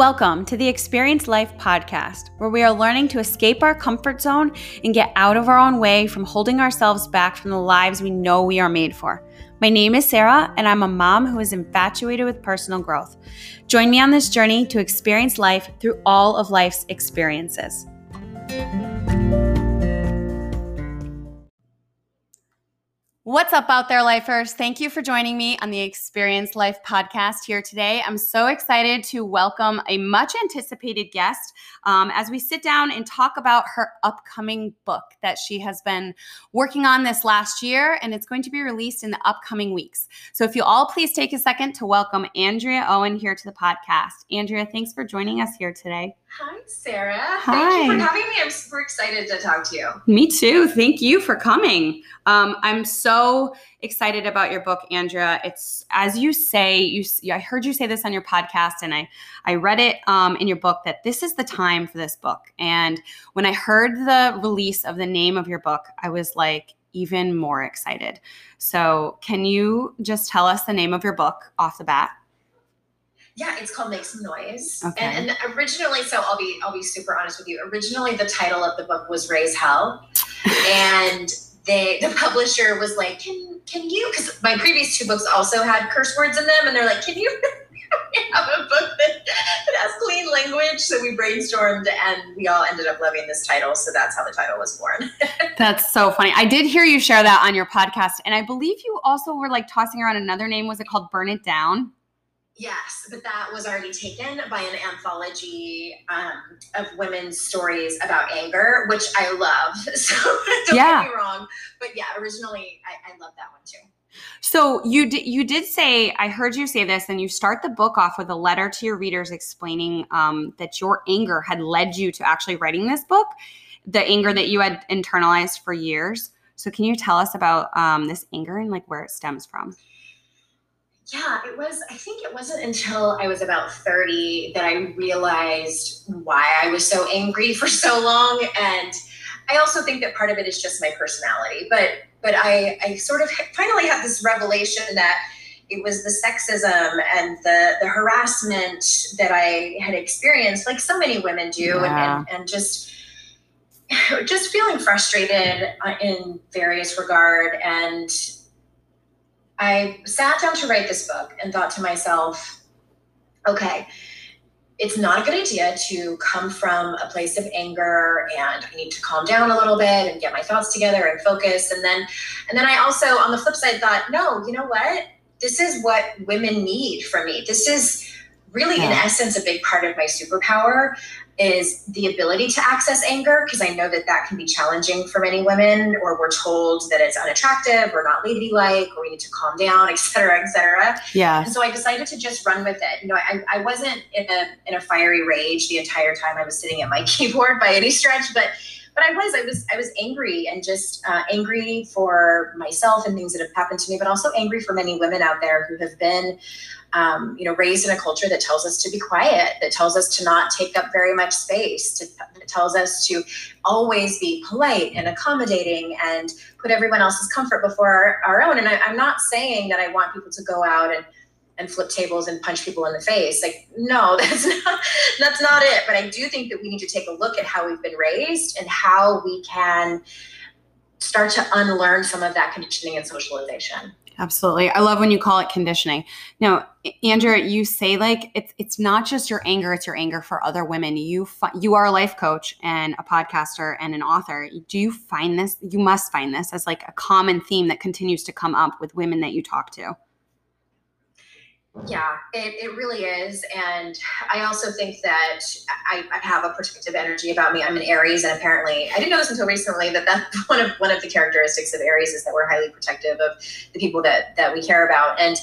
Welcome to the Experience Life podcast, where we are learning to escape our comfort zone and get out of our own way from holding ourselves back from the lives we know we are made for. My name is Sarah, and I'm a mom who is infatuated with personal growth. Join me on this journey to experience life through all of life's experiences. What's up out there, lifers? Thank you for joining me on the Experience Life podcast here today. I'm so excited to welcome a much anticipated guest um, as we sit down and talk about her upcoming book that she has been working on this last year, and it's going to be released in the upcoming weeks. So, if you all please take a second to welcome Andrea Owen here to the podcast. Andrea, thanks for joining us here today. Hi, Sarah. Hi. Thank you for having me. I'm super excited to talk to you. Me too. Thank you for coming. Um, I'm so excited about your book, Andrea. It's as you say. You, I heard you say this on your podcast, and I I read it um, in your book that this is the time for this book. And when I heard the release of the name of your book, I was like even more excited. So, can you just tell us the name of your book off the bat? Yeah, it's called Make Some Noise. Okay. And, and originally, so I'll be I'll be super honest with you. Originally, the title of the book was Raise Hell, and they the publisher was like, "Can can you?" Because my previous two books also had curse words in them, and they're like, "Can you?" have a book that, that has clean language. So we brainstormed and we all ended up loving this title. So that's how the title was born. that's so funny. I did hear you share that on your podcast. And I believe you also were like tossing around another name. Was it called Burn It Down? Yes, but that was already taken by an anthology um, of women's stories about anger, which I love. So don't yeah. get me wrong, but yeah, originally I, I love that one too. So you did you did say I heard you say this, and you start the book off with a letter to your readers explaining um, that your anger had led you to actually writing this book, the anger that you had internalized for years. So can you tell us about um, this anger and like where it stems from? Yeah, it was, I think it wasn't until I was about 30 that I realized why I was so angry for so long. And I also think that part of it is just my personality. But but I, I sort of finally had this revelation that it was the sexism and the, the harassment that I had experienced, like so many women do, yeah. and, and, and just just feeling frustrated uh, in various regard and I sat down to write this book and thought to myself, okay, it's not a good idea to come from a place of anger and I need to calm down a little bit and get my thoughts together and focus. And then and then I also on the flip side thought, no, you know what? This is what women need from me. This is really yeah. in essence a big part of my superpower is the ability to access anger because I know that that can be challenging for many women, or we're told that it's unattractive or not ladylike, or we need to calm down, et cetera, et cetera. Yeah. And so I decided to just run with it. You know, I, I wasn't in a in a fiery rage the entire time I was sitting at my keyboard by any stretch, but but I was, I was, I was angry and just uh, angry for myself and things that have happened to me, but also angry for many women out there who have been, um, you know, raised in a culture that tells us to be quiet, that tells us to not take up very much space, to, that tells us to always be polite and accommodating and put everyone else's comfort before our, our own. And I, I'm not saying that I want people to go out and and flip tables and punch people in the face. Like, no, that's not that's not it. But I do think that we need to take a look at how we've been raised and how we can start to unlearn some of that conditioning and socialization. Absolutely. I love when you call it conditioning. Now, Andrea, you say like it's it's not just your anger, it's your anger for other women. You fi- you are a life coach and a podcaster and an author. Do you find this you must find this as like a common theme that continues to come up with women that you talk to? Yeah, it, it really is. And I also think that I, I, have a protective energy about me. I'm an Aries, and apparently I didn't know this until recently that that's one of one of the characteristics of Aries is that we're highly protective of the people that that we care about. And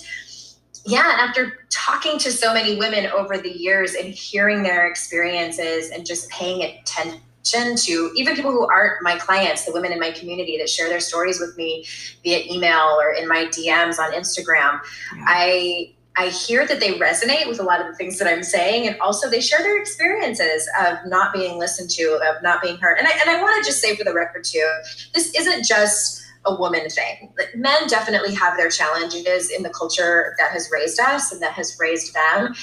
yeah, and after talking to so many women over the years and hearing their experiences and just paying attention to even people who aren't my clients, the women in my community that share their stories with me via email or in my DMs on Instagram, yeah. I I hear that they resonate with a lot of the things that I'm saying, and also they share their experiences of not being listened to, of not being heard. And I and I want to just say for the record too, this isn't just a woman thing. Men definitely have their challenges in the culture that has raised us and that has raised them.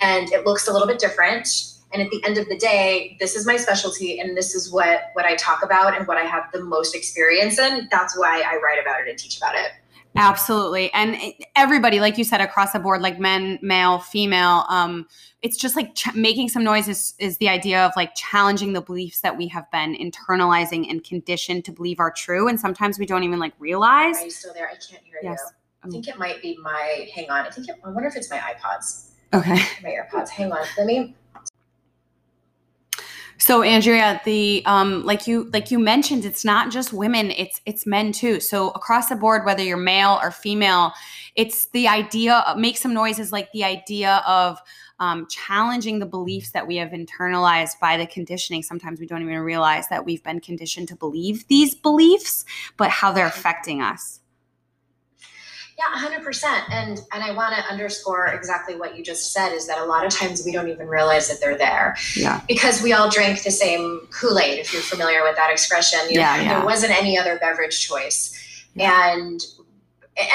And it looks a little bit different. And at the end of the day, this is my specialty and this is what what I talk about and what I have the most experience in. That's why I write about it and teach about it. Absolutely. And everybody, like you said, across the board, like men, male, female, um, it's just like ch- making some noise is, is the idea of like challenging the beliefs that we have been internalizing and conditioned to believe are true. And sometimes we don't even like realize. Are you still there? I can't hear yes. you. I think it might be my, hang on. I think, it, I wonder if it's my iPods. Okay. My AirPods. Hang on. Let me, so Andrea, the um, like you like you mentioned, it's not just women; it's it's men too. So across the board, whether you're male or female, it's the idea. Of, make some noise is like the idea of um, challenging the beliefs that we have internalized by the conditioning. Sometimes we don't even realize that we've been conditioned to believe these beliefs, but how they're affecting us. Yeah, 100%. And and I want to underscore exactly what you just said is that a lot of times we don't even realize that they're there. Yeah. Because we all drink the same Kool-Aid if you're familiar with that expression. You yeah, know, yeah. There wasn't any other beverage choice. Yeah. And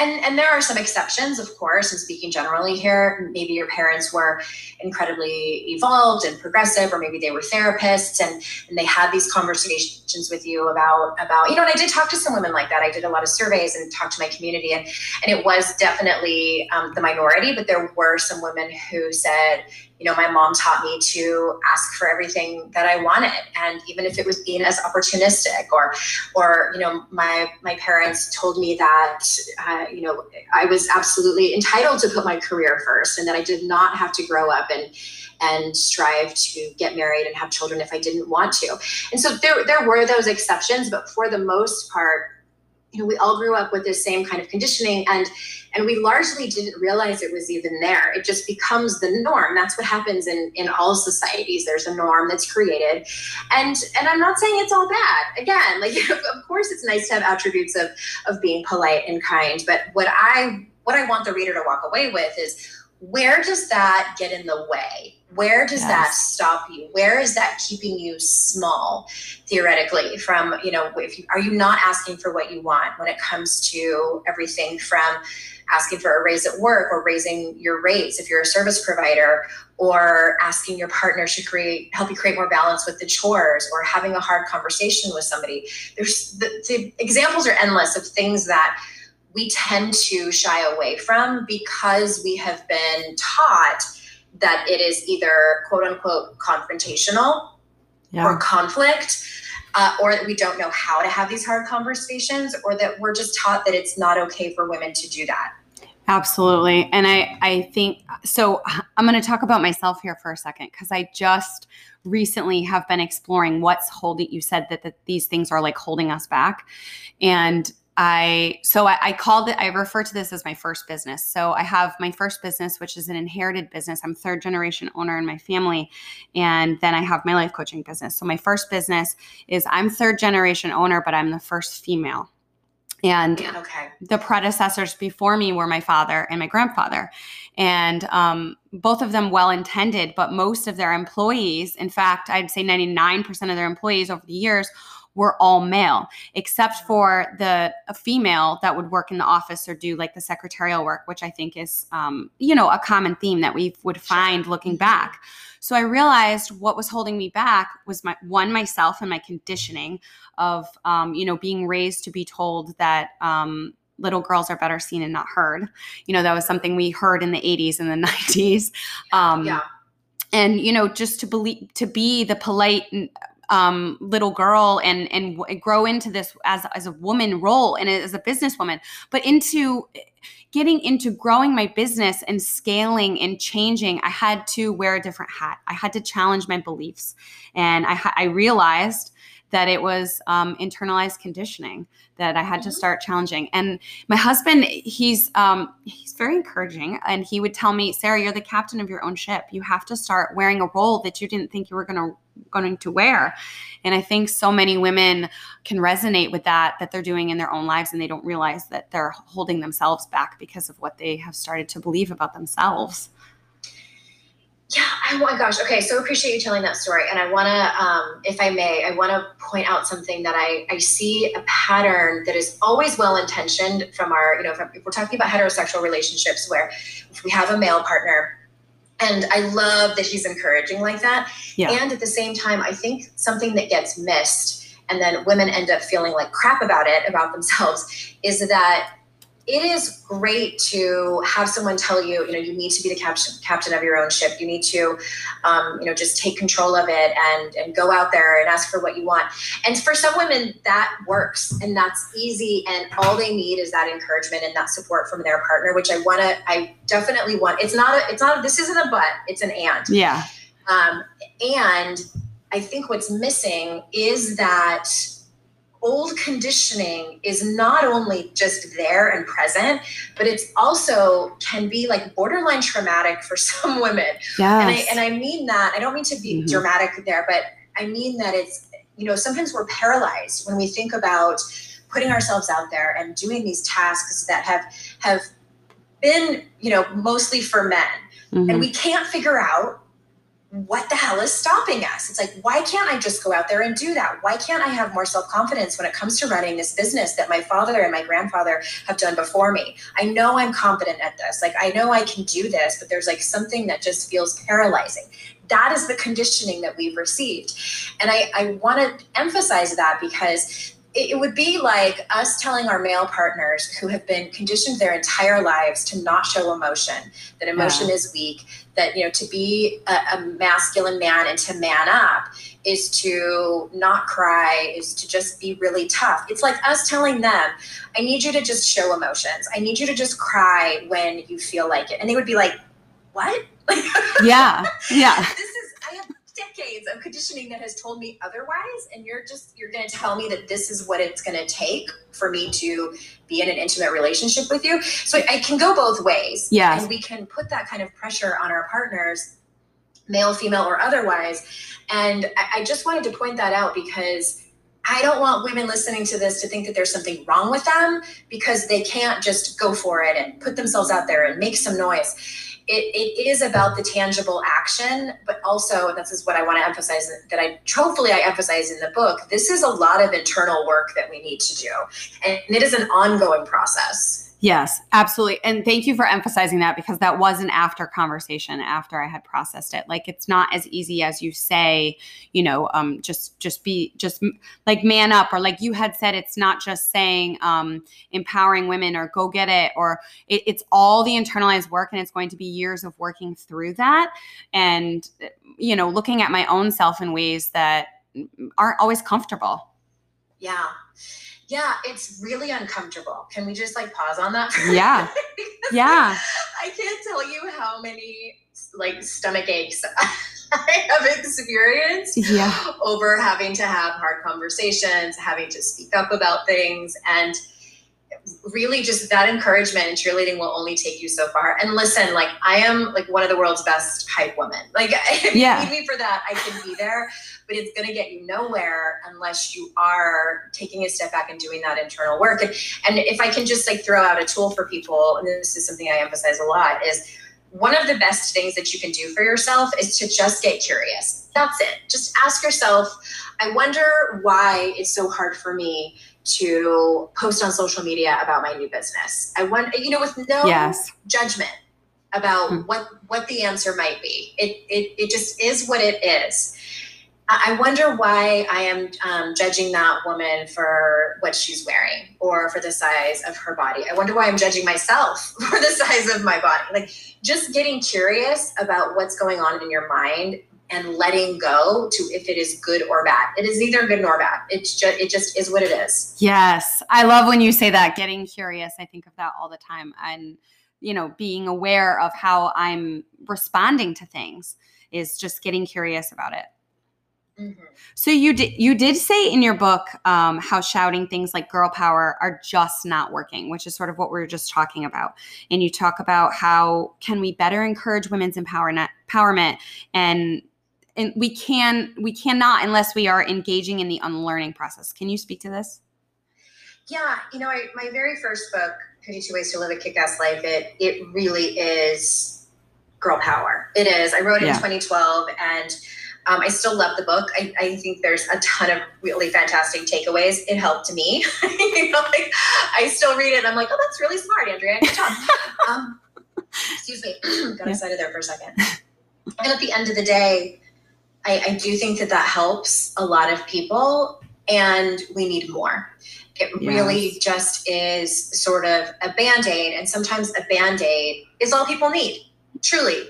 and and there are some exceptions of course and speaking generally here. Maybe your parents were incredibly evolved and progressive or maybe they were therapists and and they had these conversations with you about about you know and i did talk to some women like that. I did a lot of surveys and talked to my community and and it was definitely um, the minority but there were some women who said you know, my mom taught me to ask for everything that I wanted, and even if it was being as opportunistic, or, or you know, my my parents told me that, uh, you know, I was absolutely entitled to put my career first, and that I did not have to grow up and and strive to get married and have children if I didn't want to. And so there there were those exceptions, but for the most part, you know, we all grew up with this same kind of conditioning and and we largely didn't realize it was even there. It just becomes the norm. That's what happens in in all societies. There's a norm that's created. And and I'm not saying it's all bad. Again, like of course it's nice to have attributes of of being polite and kind, but what I what I want the reader to walk away with is where does that get in the way? Where does yes. that stop you? Where is that keeping you small theoretically from, you know, if you are you not asking for what you want when it comes to everything from asking for a raise at work or raising your rates if you're a service provider or asking your partner to create help you create more balance with the chores or having a hard conversation with somebody there's the, the examples are endless of things that we tend to shy away from because we have been taught that it is either quote unquote confrontational yeah. or conflict, uh, or that we don't know how to have these hard conversations, or that we're just taught that it's not okay for women to do that. Absolutely. And I, I think so. I'm going to talk about myself here for a second because I just recently have been exploring what's holding you said that, that these things are like holding us back. And I so I, I, called it I refer to this as my first business. So I have my first business, which is an inherited business. I'm third generation owner in my family, and then I have my life coaching business. So my first business is I'm third generation owner, but I'm the first female. And okay. the predecessors before me were my father and my grandfather. And um, both of them well intended, but most of their employees, in fact, I'd say 99% of their employees over the years were all male, except for the female that would work in the office or do like the secretarial work, which I think is, um, you know, a common theme that we would find looking back. So I realized what was holding me back was my one myself and my conditioning of, um, you know, being raised to be told that. Um, little girls are better seen and not heard. You know, that was something we heard in the 80s and the 90s. Um, yeah. And you know, just to believe to be the polite um, little girl and and grow into this as as a woman role and as a businesswoman, but into getting into growing my business and scaling and changing, I had to wear a different hat. I had to challenge my beliefs, and I I realized that it was um, internalized conditioning that I had mm-hmm. to start challenging. And my husband, he's um, he's very encouraging, and he would tell me, "Sarah, you're the captain of your own ship. You have to start wearing a role that you didn't think you were going to going to wear." And I think so many women can resonate with that that they're doing in their own lives, and they don't realize that they're holding themselves back because of what they have started to believe about themselves. Yeah, I, Oh my gosh. Okay. So appreciate you telling that story. And I want to, um, if I may, I want to point out something that I, I see a pattern that is always well intentioned from our, you know, if, if we're talking about heterosexual relationships where if we have a male partner, and I love that he's encouraging like that. Yeah. And at the same time, I think something that gets missed and then women end up feeling like crap about it, about themselves, is that it is great to have someone tell you, you know, you need to be the captain captain of your own ship. You need to, um, you know, just take control of it and and go out there and ask for what you want. And for some women, that works and that's easy. And all they need is that encouragement and that support from their partner, which I want to. I definitely want. It's not a. It's not. A, this isn't a but. It's an and. Yeah. Um, and I think what's missing is that old conditioning is not only just there and present, but it's also can be like borderline traumatic for some women. Yes. And I and I mean that, I don't mean to be mm-hmm. dramatic there, but I mean that it's, you know, sometimes we're paralyzed when we think about putting ourselves out there and doing these tasks that have have been, you know, mostly for men. Mm-hmm. And we can't figure out what the hell is stopping us? It's like, why can't I just go out there and do that? Why can't I have more self confidence when it comes to running this business that my father and my grandfather have done before me? I know I'm competent at this. Like, I know I can do this, but there's like something that just feels paralyzing. That is the conditioning that we've received. And I, I want to emphasize that because it would be like us telling our male partners who have been conditioned their entire lives to not show emotion, that emotion yeah. is weak, that you know to be a, a, masculine man and to man up is to not cry, is to just be really tough. It's like us telling them, I need you to just show emotions. I need you to just cry when you feel like it. And they would be like, What? yeah. Yeah. Decades of conditioning that has told me otherwise and you're just you're going to tell me that this is what it's going to take for me to be in an intimate relationship with you. So i can go both ways. Yeah and we can put that kind of pressure on our partners male female or otherwise. And I, I just wanted to point that out because I don't want women listening to this to think that there's something wrong with them because they can't just go for it and put themselves out there and make some noise it, it is about the tangible action, but also this is what I want to emphasize that I hopefully I emphasize in the book. This is a lot of internal work that we need to do, and it is an ongoing process. Yes, absolutely. And thank you for emphasizing that because that was an after conversation after I had processed it. Like it's not as easy as you say, you know, um just just be just like man up or like you had said it's not just saying um empowering women or go get it or it, it's all the internalized work and it's going to be years of working through that and you know, looking at my own self in ways that aren't always comfortable. Yeah. Yeah, it's really uncomfortable. Can we just like pause on that? yeah. yeah. I can't tell you how many like stomach aches I have experienced yeah. over having to have hard conversations, having to speak up about things and really just that encouragement and cheerleading will only take you so far. And listen, like I am like one of the world's best hype women. Like if yeah. you need me for that, I can be there, but it's gonna get you nowhere unless you are taking a step back and doing that internal work. And, and if I can just like throw out a tool for people, and this is something I emphasize a lot, is one of the best things that you can do for yourself is to just get curious. That's it. Just ask yourself, I wonder why it's so hard for me to post on social media about my new business. I want, you know, with no yes. judgment about hmm. what what the answer might be. It, it it just is what it is. I wonder why I am um, judging that woman for what she's wearing or for the size of her body. I wonder why I'm judging myself for the size of my body. Like just getting curious about what's going on in your mind and letting go to if it is good or bad. It is neither good nor bad. It's just it just is what it is. Yes. I love when you say that, getting curious. I think of that all the time and you know, being aware of how I'm responding to things is just getting curious about it. Mm-hmm. So you did you did say in your book um, how shouting things like "girl power" are just not working, which is sort of what we were just talking about. And you talk about how can we better encourage women's empowerment, empowerment and and we can we cannot unless we are engaging in the unlearning process. Can you speak to this? Yeah, you know, I, my very first book, 52 Ways to Live a Kick-Ass Life, it it really is girl power. It is. I wrote it yeah. in 2012 and um, I still love the book. I, I, think there's a ton of really fantastic takeaways. It helped me. you know, like, I still read it and I'm like, oh, that's really smart, Andrea. Good job. um, excuse me. Got yeah. excited there for a second. And at the end of the day, I, I do think that that helps a lot of people and we need more. It yes. really just is sort of a band aid. And sometimes a band aid is all people need, truly.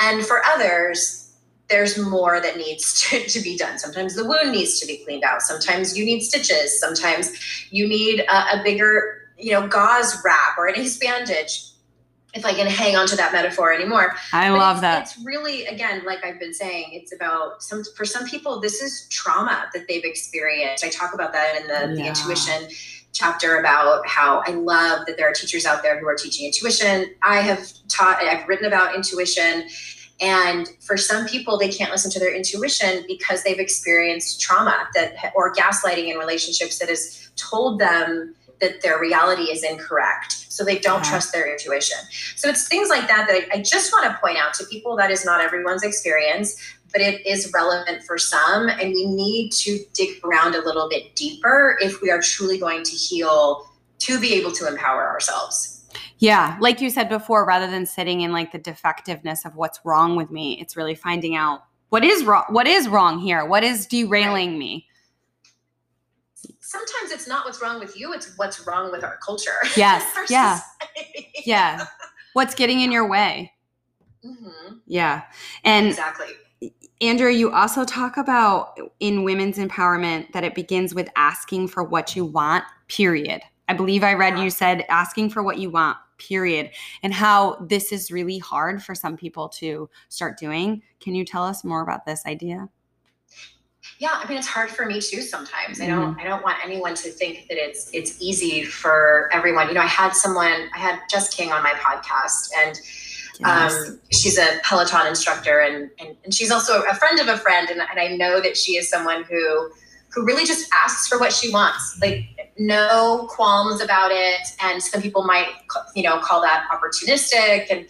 And for others, there's more that needs to, to be done. Sometimes the wound needs to be cleaned out. Sometimes you need stitches. Sometimes you need a, a bigger, you know, gauze wrap or an ace bandage if I can hang on to that metaphor anymore. I but love it's, that. It's really, again, like I've been saying, it's about some, for some people, this is trauma that they've experienced. I talk about that in the, yeah. the intuition chapter about how I love that there are teachers out there who are teaching intuition. I have taught, I've written about intuition. And for some people, they can't listen to their intuition because they've experienced trauma that, or gaslighting in relationships that has told them that their reality is incorrect. So they don't yeah. trust their intuition. So it's things like that that I, I just want to point out to people that is not everyone's experience, but it is relevant for some. And we need to dig around a little bit deeper if we are truly going to heal to be able to empower ourselves. Yeah, like you said before, rather than sitting in like the defectiveness of what's wrong with me, it's really finding out what is wrong. What is wrong here? What is derailing right. me? Sometimes it's not what's wrong with you, it's what's wrong with our culture. Yes. our yeah. yeah. What's getting in your way? Mm-hmm. Yeah. And exactly. Andrea, you also talk about in women's empowerment that it begins with asking for what you want, period. I believe I read yeah. you said asking for what you want, period, and how this is really hard for some people to start doing. Can you tell us more about this idea? Yeah i mean it's hard for me too sometimes i don't mm-hmm. i don't want anyone to think that it's it's easy for everyone you know i had someone i had jess king on my podcast and yes. um, she's a peloton instructor and, and, and she's also a friend of a friend and, and i know that she is someone who who really just asks for what she wants like no qualms about it and some people might you know call that opportunistic and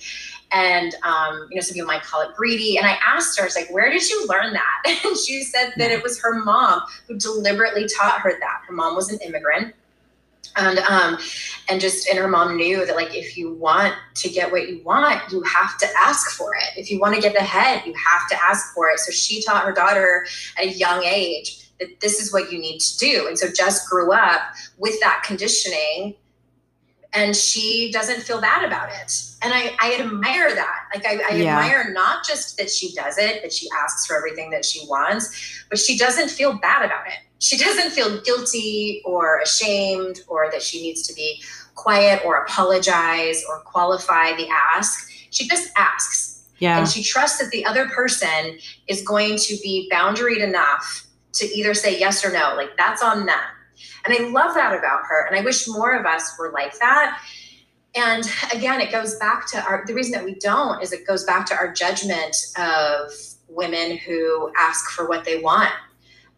and um, you know some people might call it greedy. And i asked her i was like where did you learn that? And she said that it was her mom who deliberately taught her that. Her mom was an immigrant. And um and just and her mom knew that like if you want to get what you want you have to ask for it. If you want to get ahead you have to ask for it. So she taught her daughter at a young age that this is what you need to do. And so jess grew up with that conditioning and she doesn't feel bad about it. And I, I admire that. Like I, I yeah. admire not just that she does it, that she asks for everything that she wants, but she doesn't feel bad about it. She doesn't feel guilty or ashamed or that she needs to be quiet or apologize or qualify the ask. She just asks. Yeah. And she trusts that the other person is going to be boundaried enough to either say yes or no. Like that's on them and I love that about her. And I wish more of us were like that. And again, it goes back to our, the reason that we don't is it goes back to our judgment of women who ask for what they want.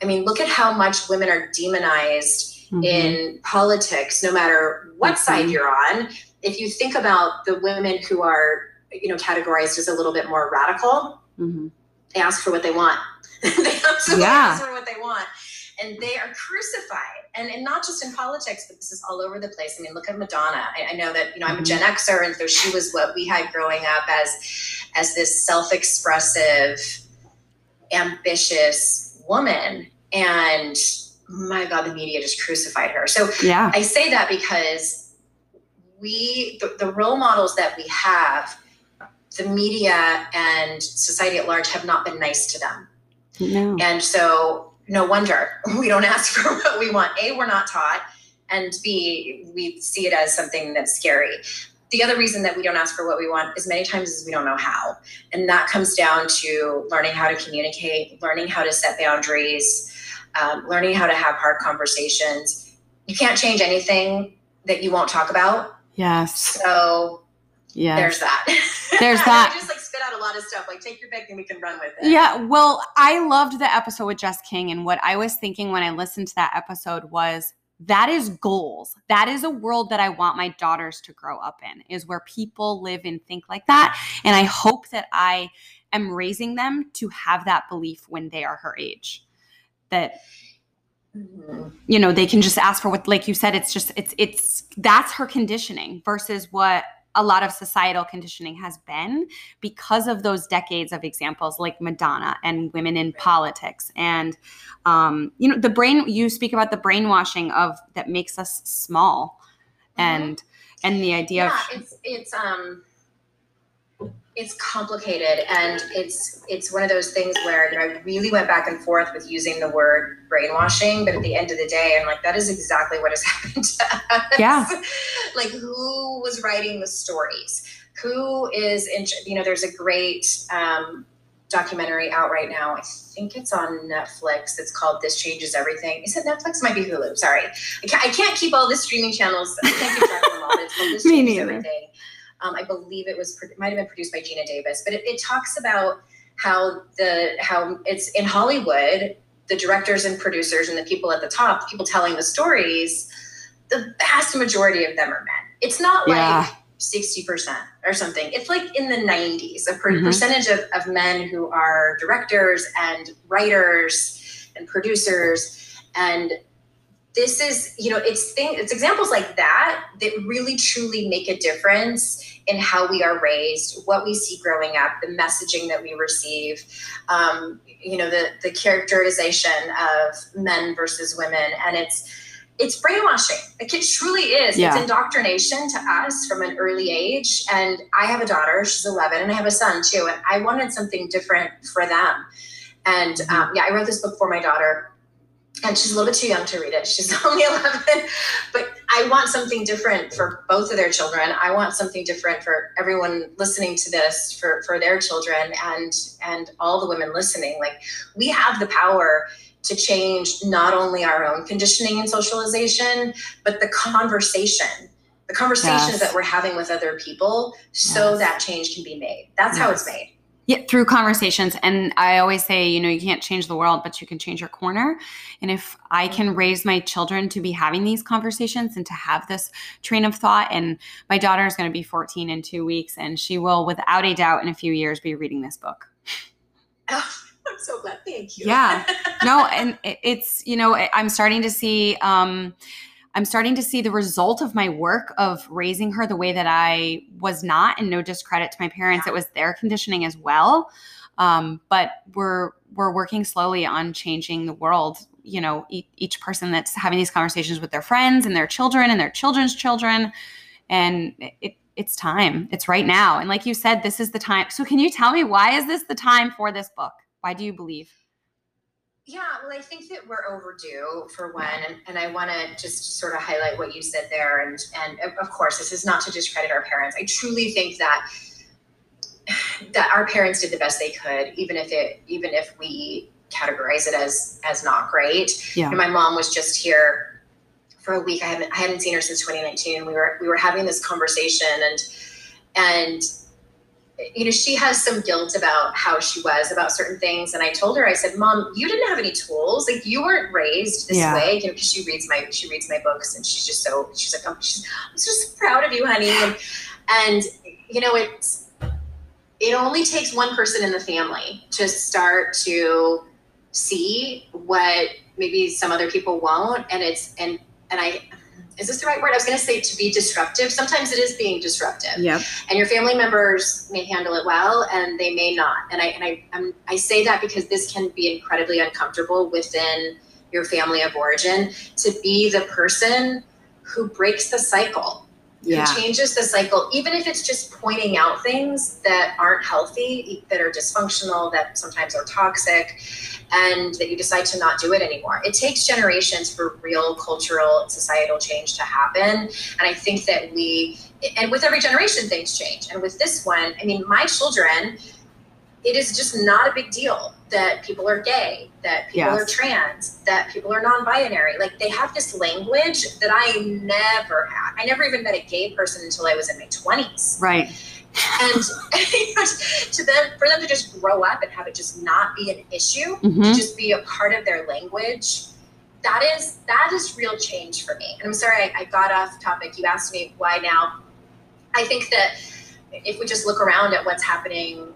I mean, look at how much women are demonized mm-hmm. in politics, no matter what mm-hmm. side you're on. If you think about the women who are, you know, categorized as a little bit more radical, mm-hmm. they ask for what they want. they absolutely yeah. ask for what they want and they are crucified and, and not just in politics but this is all over the place. I mean look at madonna. I, I know that you know i'm a gen mm-hmm. xer and so she was what we had growing up as as this self-expressive ambitious woman. And my god the media just crucified her. So yeah. I say that because we the, the role models that we have the media and society at large have not been nice to them. No. and so no wonder we don't ask for what we want. A, we're not taught, and B, we see it as something that's scary. The other reason that we don't ask for what we want is many times is we don't know how. And that comes down to learning how to communicate, learning how to set boundaries, um, learning how to have hard conversations. You can't change anything that you won't talk about. Yes. So yeah, there's that. There's that. Spit out a lot of stuff. Like take your pick and we can run with it. Yeah. Well, I loved the episode with Jess King, and what I was thinking when I listened to that episode was that is goals. That is a world that I want my daughters to grow up in, is where people live and think like that. And I hope that I am raising them to have that belief when they are her age. That mm-hmm. you know, they can just ask for what like you said it's just it's it's that's her conditioning versus what a lot of societal conditioning has been because of those decades of examples like Madonna and women in politics. And um, you know the brain you speak about the brainwashing of that makes us small. Mm-hmm. and and the idea yeah, of it's it's um it's complicated and it's it's one of those things where you know I really went back and forth with using the word brainwashing, but at the end of the day, I'm like, that is exactly what has happened to us. Yeah. like who was writing the stories? Who is in you know, there's a great um, documentary out right now. I think it's on Netflix. It's called This Changes Everything. Is it Netflix? It might be Hulu. Sorry. I can't, I can't keep all the streaming channels. I can't keep track of them all. It's called This Changes Everything um, I believe it was might have been produced by Geena Davis, but it, it talks about how the how it's in Hollywood, the directors and producers and the people at the top, the people telling the stories, the vast majority of them are men. It's not yeah. like 60% or something. It's like in the 90s, a per- mm-hmm. percentage of, of men who are directors and writers and producers. And this is you know it's thing it's examples like that that really truly make a difference in how we are raised what we see growing up the messaging that we receive um, you know the the characterization of men versus women. And it's it's brainwashing. Like it truly is. Yeah. it's indoctrination to us from an early age. And i have a daughter. She's 11 and i have a son too. And i wanted something different for them. And mm-hmm. um, yeah i wrote this book for my daughter and she's a little bit too young to read it. She's only 11, but I want something different for both of their children. I want something different for everyone listening to this for for their children and and all the women listening. Like we have the power to change not only our own conditioning and socialization, but the conversation, the conversations yes. that we're having with other people so yes. that change can be made. That's yes. how it's made yeah, through conversations. And I always say, you know, you can't change the world, but you can change your corner. And if I can raise my children to be having these conversations and to have this train of thought, and my daughter is going to be 14 in two weeks, and she will, without a doubt, in a few years, be reading this book. Oh, I'm so glad. Thank you. Yeah. No, and it's, you know, I'm starting to see, um, I'm starting to see the result of my work of raising her the way that I was not, and no discredit to my parents. It was their conditioning as well. Um, but we're we're working slowly on changing the world. You know, each, each person that's having these conversations with their friends and their children and their children's children, and it, it's time. It's right now. And like you said, this is the time. So can you tell me why is this the time for this book? Why do you believe? Yeah, well, I think that we're overdue for one, and, and I want to just sort of highlight what you said there. And and of course, this is not to discredit our parents. I truly think that that our parents did the best they could, even if it even if we categorize it as as not great. Yeah. And my mom was just here for a week. I haven't I hadn't seen her since 2019. We were we were having this conversation, and and you know, she has some guilt about how she was about certain things. And I told her, I said, Mom, you didn't have any tools. Like you weren't raised this yeah. way. You know, because she reads my she reads my books and she's just so she's like, I'm just, I'm just proud of you, honey. And and you know, it's it only takes one person in the family to start to see what maybe some other people won't. And it's and and I is this the right word? I was going to say to be disruptive. Sometimes it is being disruptive. Yep. And your family members may handle it well, and they may not. And I and I I'm, I say that because this can be incredibly uncomfortable within your family of origin to be the person who breaks the cycle yeah. who changes the cycle, even if it's just pointing out things that aren't healthy, that are dysfunctional, that sometimes are toxic, and that you decide to not do it anymore. It takes generations for real cultural and societal change to happen. And I think that we, and with every generation, things change. And with this one, I mean, my children, it is just not a big deal that people are gay, that people yes. are trans, that people are non-binary. Like they have this language that I never had. I never even met a gay person until I was in my 20s. Right. And to them, for them to just grow up and have it just not be an issue, mm-hmm. to just be a part of their language, that is that is real change for me. And I'm sorry I, I got off topic. You asked me why now. I think that if we just look around at what's happening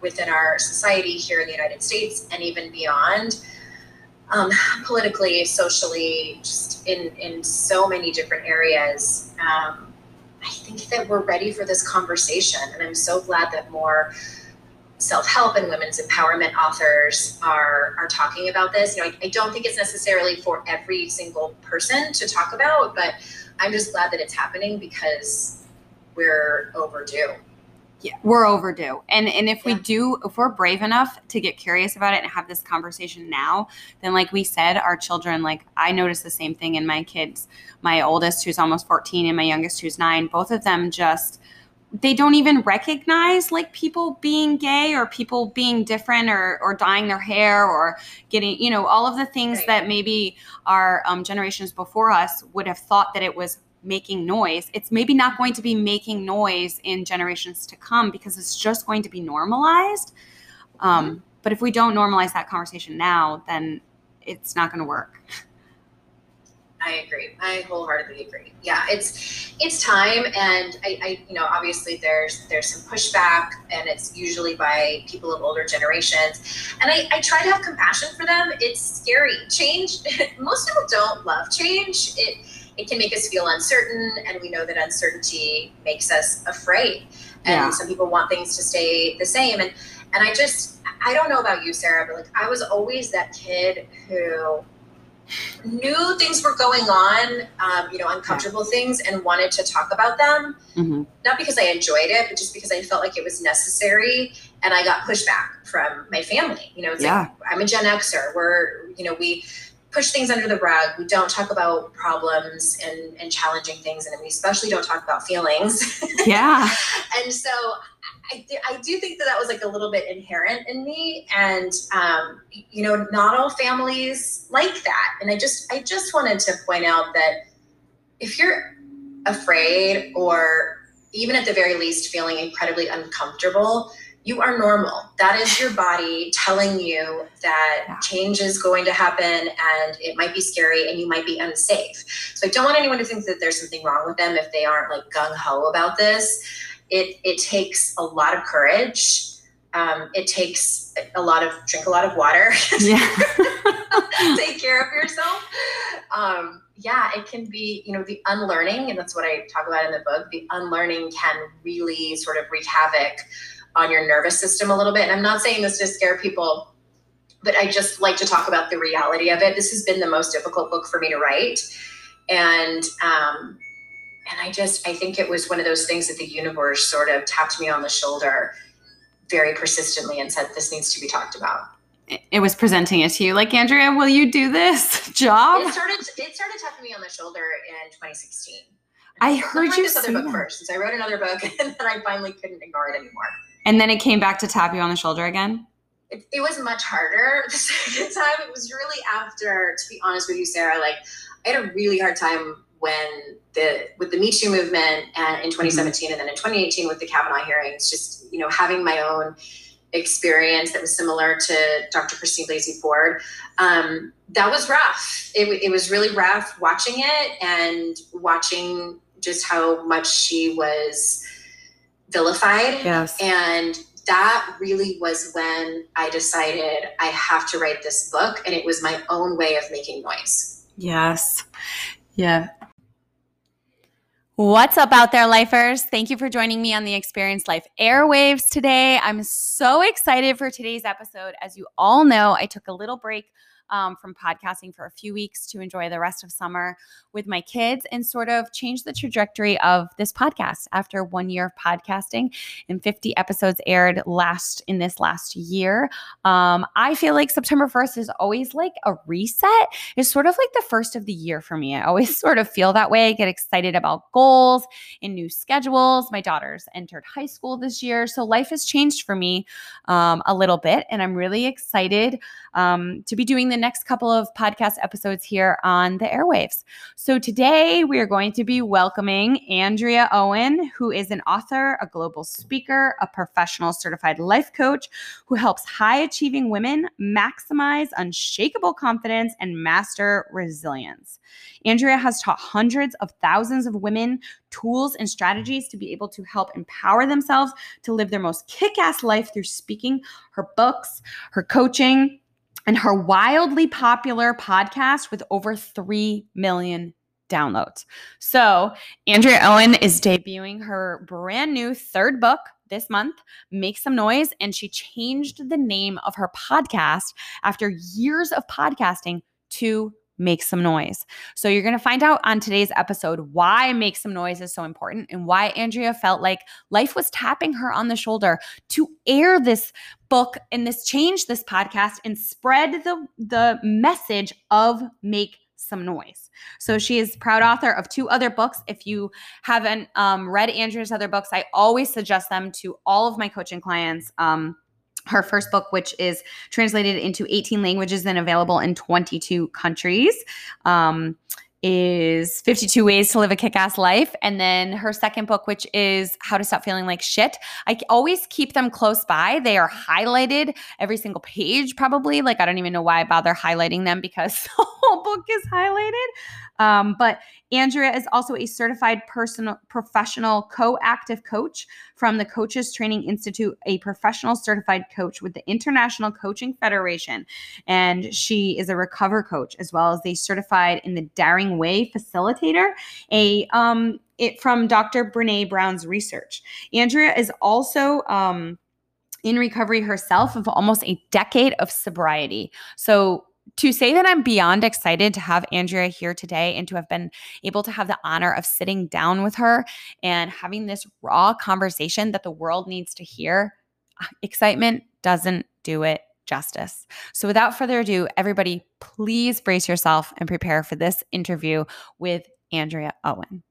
within our society here in the United States and even beyond, um, politically, socially, just in in so many different areas. Um, I think that we're ready for this conversation, and I'm so glad that more self-help and women's empowerment authors are are talking about this. You know, I, I don't think it's necessarily for every single person to talk about, but I'm just glad that it's happening because we're overdue. Yeah, we're overdue. And and if yeah. we do if we're brave enough to get curious about it and have this conversation now, then like we said, our children like I noticed the same thing in my kids. My oldest who's almost 14 and my youngest who's 9, both of them just they don't even recognize like people being gay or people being different or, or dyeing their hair or getting you know all of the things right. that maybe our um, generations before us would have thought that it was making noise it's maybe not going to be making noise in generations to come because it's just going to be normalized um, mm-hmm. but if we don't normalize that conversation now then it's not going to work I agree. I wholeheartedly agree. Yeah, it's it's time, and I, I, you know, obviously there's there's some pushback, and it's usually by people of older generations, and I, I try to have compassion for them. It's scary. Change. Most people don't love change. It it can make us feel uncertain, and we know that uncertainty makes us afraid. And yeah. some people want things to stay the same, and and I just I don't know about you, Sarah, but like I was always that kid who knew things were going on, um, you know, uncomfortable yeah. things, and wanted to talk about them. Mm-hmm. Not because I enjoyed it, but just because I felt like it was necessary. And I got pushback from my family. You know, it's yeah. like I'm a Gen Xer. We're, you know, we push things under the rug. We don't talk about problems and, and challenging things, and we especially don't talk about feelings. Yeah. and so I, I do think that that was like a little bit inherent in me and um, you know not all families like that and i just i just wanted to point out that if you're afraid or even at the very least feeling incredibly uncomfortable you are normal that is your body telling you that change is going to happen and it might be scary and you might be unsafe so i don't want anyone to think that there's something wrong with them if they aren't like gung-ho about this it it takes a lot of courage. Um, it takes a lot of drink a lot of water. Yeah. take care of yourself. Um, yeah, it can be, you know, the unlearning, and that's what I talk about in the book. The unlearning can really sort of wreak havoc on your nervous system a little bit. And I'm not saying this to scare people, but I just like to talk about the reality of it. This has been the most difficult book for me to write. And um, and I just, I think it was one of those things that the universe sort of tapped me on the shoulder very persistently and said, this needs to be talked about. It was presenting it to you like, Andrea, will you do this job? It started, it started tapping me on the shoulder in 2016. I heard you this other book that. first. Since I wrote another book, and then I finally couldn't ignore it anymore. And then it came back to tap you on the shoulder again. It, it was much harder the second time. It was really after, to be honest with you, Sarah. Like I had a really hard time when the with the Me Too movement and in 2017 mm-hmm. and then in 2018 with the Kavanaugh hearings, just you know having my own experience that was similar to Dr. Christine Blasey Ford. Um, that was rough. It, it was really rough watching it and watching just how much she was vilified. Yes. And that really was when I decided I have to write this book. And it was my own way of making noise. Yes. Yeah. What's up out there, lifers? Thank you for joining me on the Experience Life airwaves today. I'm so excited for today's episode. As you all know, I took a little break um, from podcasting for a few weeks to enjoy the rest of summer with my kids and sort of change the trajectory of this podcast after one year of podcasting and 50 episodes aired last in this last year. Um, I feel like September 1st is always like a reset. It's sort of like the first of the year for me. I always sort of feel that way. I get excited about goals and new schedules. My daughter's entered high school this year. So life has changed for me um, a little bit. And I'm really excited um, to be doing the next couple of podcast episodes here on the airwaves. So today we are going to be welcoming Andrea Owen, who is an author, a global speaker, a professional certified life coach who helps high achieving women maximize unshakable confidence and master resilience. Andrea has taught hundreds of thousands of women tools and strategies to be able to help empower themselves to live their most kick ass life through speaking, her books, her coaching, and her wildly popular podcast with over 3 million downloads. So, Andrea Owen is debuting her brand new third book this month, Make Some Noise, and she changed the name of her podcast after years of podcasting to make some noise. So you're going to find out on today's episode why make some noise is so important and why Andrea felt like life was tapping her on the shoulder to air this book and this change this podcast and spread the the message of make some noise. So she is proud author of two other books. If you haven't um, read Andrea's other books, I always suggest them to all of my coaching clients. Um, her first book, which is translated into 18 languages and available in 22 countries. Um, is 52 Ways to Live a Kick Ass Life. And then her second book, which is How to Stop Feeling Like Shit. I always keep them close by. They are highlighted every single page, probably. Like, I don't even know why I bother highlighting them because the whole book is highlighted. Um, but Andrea is also a certified personal professional co-active coach from the Coaches Training Institute, a professional certified coach with the International Coaching Federation, and she is a recover coach as well as a certified in the Daring Way facilitator. A um, it from Dr. Brene Brown's research. Andrea is also um, in recovery herself of almost a decade of sobriety. So to say that I'm beyond excited to have Andrea here today and to have been able to have the honor of sitting down with her and having this raw conversation that the world needs to hear, uh, excitement doesn't do it justice. So, without further ado, everybody, please brace yourself and prepare for this interview with Andrea Owen.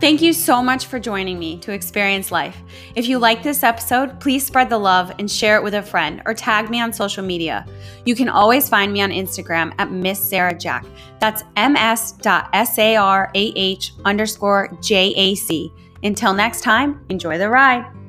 Thank you so much for joining me to experience life. If you like this episode, please spread the love and share it with a friend or tag me on social media. You can always find me on Instagram at Miss Sarah Jack. That's ms.sarah underscore jac. Until next time, enjoy the ride.